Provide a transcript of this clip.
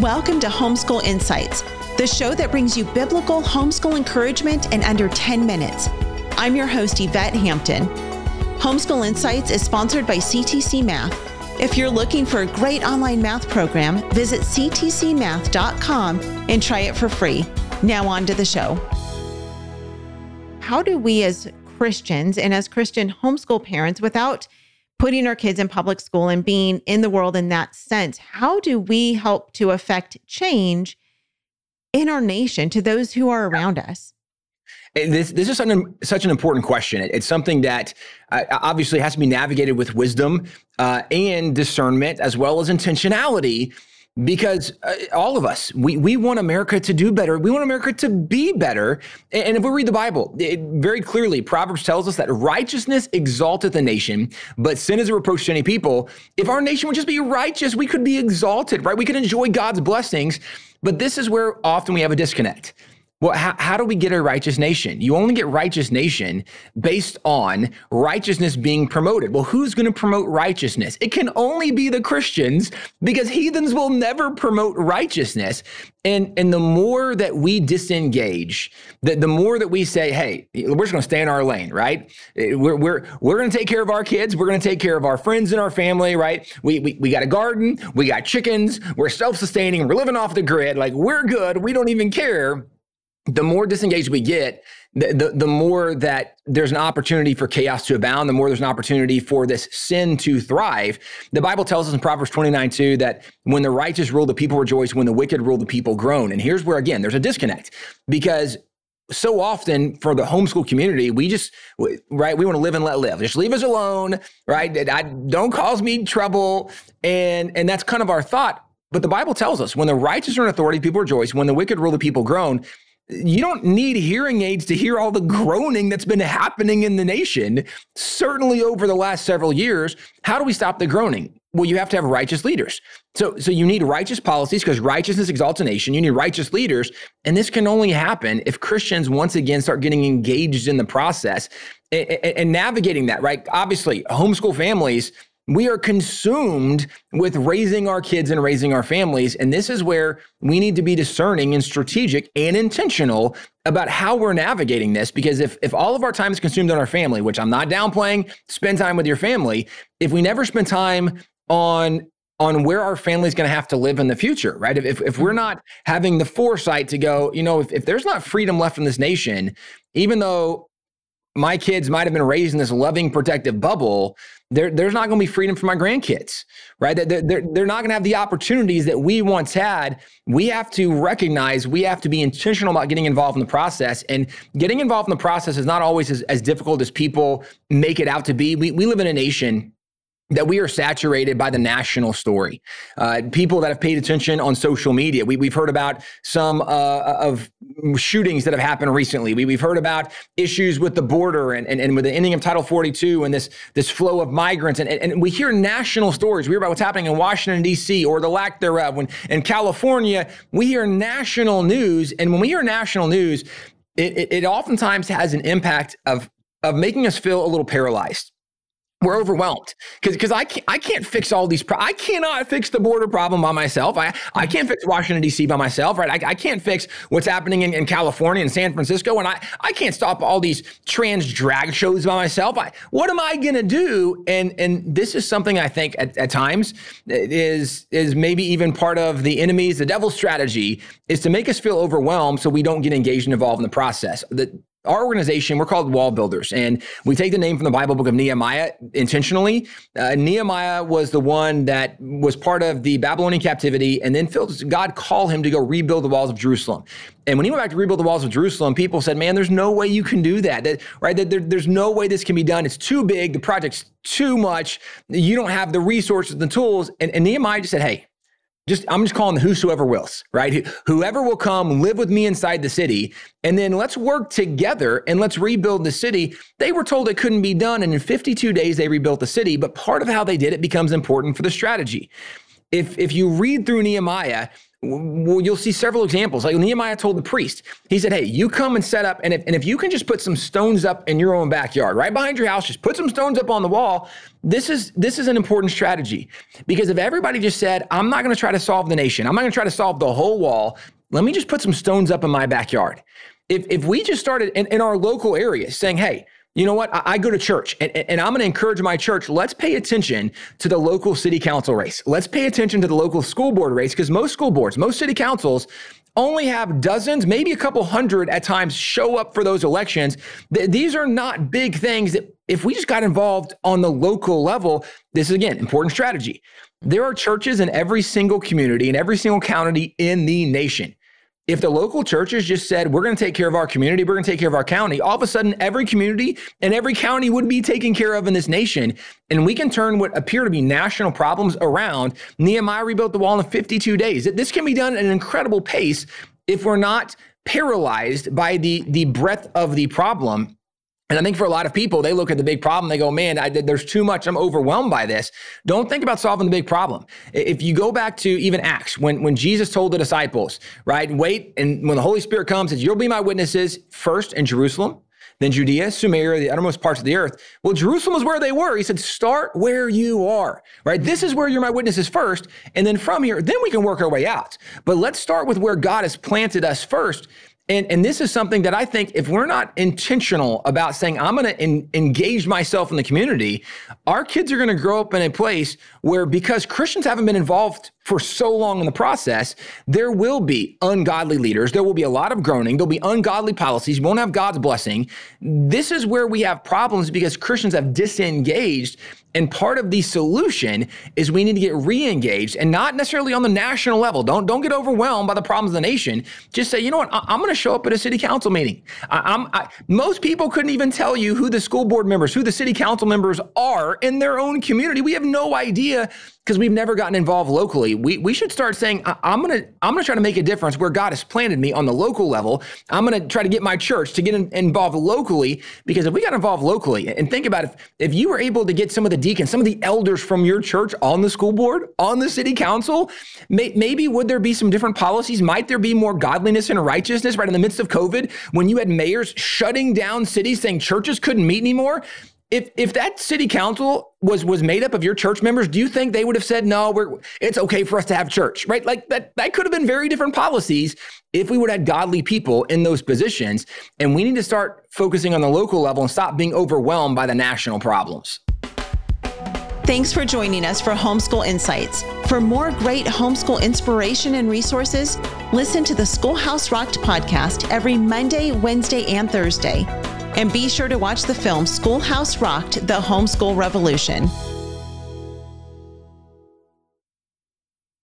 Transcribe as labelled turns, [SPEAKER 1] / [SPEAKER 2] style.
[SPEAKER 1] Welcome to Homeschool Insights, the show that brings you biblical homeschool encouragement in under 10 minutes. I'm your host, Yvette Hampton. Homeschool Insights is sponsored by CTC Math. If you're looking for a great online math program, visit ctcmath.com and try it for free. Now, on to the show. How do we, as Christians and as Christian homeschool parents, without putting our kids in public school and being in the world in that sense, how do we help to affect change in our nation to those who are around us?
[SPEAKER 2] This, this is such an, such an important question. It's something that uh, obviously has to be navigated with wisdom uh, and discernment, as well as intentionality because uh, all of us we, we want america to do better. We want america to be better. And if we read the bible it very clearly proverbs tells us that righteousness exalteth a nation but sin is a reproach to any people. If our nation would just be righteous we could be exalted right? We could enjoy god's blessings. But this is where often we have a disconnect well, how, how do we get a righteous nation? You only get righteous nation based on righteousness being promoted. Well, who's going to promote righteousness? It can only be the Christians because heathens will never promote righteousness. And, and the more that we disengage, the, the more that we say, hey, we're just going to stay in our lane, right? We're, we're, we're going to take care of our kids. We're going to take care of our friends and our family, right? We, we, we got a garden. We got chickens. We're self sustaining. We're living off the grid. Like we're good. We don't even care the more disengaged we get, the, the, the, more that there's an opportunity for chaos to abound, the more there's an opportunity for this sin to thrive. The Bible tells us in Proverbs 29 2 that when the righteous rule, the people rejoice. When the wicked rule, the people groan. And here's where, again, there's a disconnect because so often for the homeschool community, we just, right, we want to live and let live. Just leave us alone, right? I, don't cause me trouble. And, and that's kind of our thought. But the Bible tells us when the righteous are in authority, people rejoice. When the wicked rule, the people groan you don't need hearing aids to hear all the groaning that's been happening in the nation, certainly over the last several years. How do we stop the groaning? Well, you have to have righteous leaders. So, so you need righteous policies because righteousness exalts a nation. You need righteous leaders. And this can only happen if Christians once again start getting engaged in the process and, and, and navigating that, right? Obviously, homeschool families we are consumed with raising our kids and raising our families. And this is where we need to be discerning and strategic and intentional about how we're navigating this. Because if, if all of our time is consumed on our family, which I'm not downplaying, spend time with your family. If we never spend time on on where our family is going to have to live in the future, right? If, if we're not having the foresight to go, you know, if, if there's not freedom left in this nation, even though my kids might have been raised in this loving, protective bubble, there, there's not going to be freedom for my grandkids, right? They're, they're, they're not going to have the opportunities that we once had. We have to recognize, we have to be intentional about getting involved in the process. And getting involved in the process is not always as, as difficult as people make it out to be. We, we live in a nation that we are saturated by the national story. Uh, people that have paid attention on social media, we, have heard about some uh, of shootings that have happened recently. We, have heard about issues with the border and, and, and with the ending of Title 42 and this, this flow of migrants. And, and, and we hear national stories. We hear about what's happening in Washington, D.C., or the lack thereof. When in California, we hear national news. And when we hear national news, it, it, it oftentimes has an impact of, of making us feel a little paralyzed we're overwhelmed. Because because I can't I can't fix all these pro- I cannot fix the border problem by myself. I I can't fix Washington D.C. by myself right? I, I can't fix what's happening in, in California and San Francisco and I I can't stop all these trans drag shows by myself. I what am I gonna do? And and this is something I think at, at times is is maybe even part of the enemy's the devil's strategy is to make us feel overwhelmed so we don't get engaged and involved in the process. The our organization, we're called Wall Builders, and we take the name from the Bible book of Nehemiah intentionally. Uh, Nehemiah was the one that was part of the Babylonian captivity, and then God called him to go rebuild the walls of Jerusalem. And when he went back to rebuild the walls of Jerusalem, people said, "Man, there's no way you can do that. that right? That there, there's no way this can be done. It's too big. The project's too much. You don't have the resources, and the tools." And, and Nehemiah just said, "Hey." Just I'm just calling whosoever wills, right? Whoever will come live with me inside the city, and then let's work together and let's rebuild the city. They were told it couldn't be done, and in 52 days they rebuilt the city. But part of how they did it becomes important for the strategy. If if you read through Nehemiah, well, you'll see several examples. Like Nehemiah told the priest, he said, Hey, you come and set up, and if, and if you can just put some stones up in your own backyard, right behind your house, just put some stones up on the wall. This is this is an important strategy because if everybody just said, I'm not going to try to solve the nation, I'm not going to try to solve the whole wall, let me just put some stones up in my backyard. If if we just started in, in our local area saying, Hey, you know what? I, I go to church and, and I'm going to encourage my church. Let's pay attention to the local city council race. Let's pay attention to the local school board race because most school boards, most city councils only have dozens, maybe a couple hundred at times show up for those elections. Th- these are not big things that if we just got involved on the local level, this is again important strategy. There are churches in every single community in every single county in the nation if the local churches just said, we're going to take care of our community, we're going to take care of our county, all of a sudden every community and every county would be taken care of in this nation. And we can turn what appear to be national problems around. Nehemiah rebuilt the wall in 52 days. This can be done at an incredible pace if we're not paralyzed by the, the breadth of the problem and I think for a lot of people, they look at the big problem, they go, man, I, there's too much. I'm overwhelmed by this. Don't think about solving the big problem. If you go back to even Acts, when, when Jesus told the disciples, right, wait, and when the Holy Spirit comes, says, you'll be my witnesses first in Jerusalem, then Judea, Samaria, the uttermost parts of the earth. Well, Jerusalem was where they were. He said, start where you are, right? This is where you're my witnesses first. And then from here, then we can work our way out. But let's start with where God has planted us first and, and this is something that I think if we're not intentional about saying, I'm going to engage myself in the community, our kids are going to grow up in a place where because Christians haven't been involved for so long in the process, there will be ungodly leaders. There will be a lot of groaning. There'll be ungodly policies. You won't have God's blessing. This is where we have problems because Christians have disengaged and part of the solution is we need to get re-engaged and not necessarily on the national level. Don't don't get overwhelmed by the problems of the nation. Just say, you know what, I, am going to show up at a city council meeting. I, I, most people couldn't even tell you who the school board members, who the city council members are in their own community. We have no idea because we've never gotten involved locally. We, we should start saying, I'm gonna I'm gonna try to make a difference where God has planted me on the local level. I'm gonna try to get my church to get in, involved locally because if we got involved locally, and think about if, if you were able to get some of the deacons, some of the elders from your church on the school board, on the city council, may, maybe would there be some different policies? Might there be more godliness and righteousness right in the midst of COVID when you had mayors shutting down cities saying churches couldn't meet anymore? If if that city council was was made up of your church members, do you think they would have said no? We're it's okay for us to have church, right? Like that that could have been very different policies if we would have had godly people in those positions. And we need to start focusing on the local level and stop being overwhelmed by the national problems.
[SPEAKER 1] Thanks for joining us for Homeschool Insights. For more great homeschool inspiration and resources, listen to the Schoolhouse Rocked podcast every Monday, Wednesday, and Thursday. And be sure to watch the film Schoolhouse Rocked The Homeschool Revolution.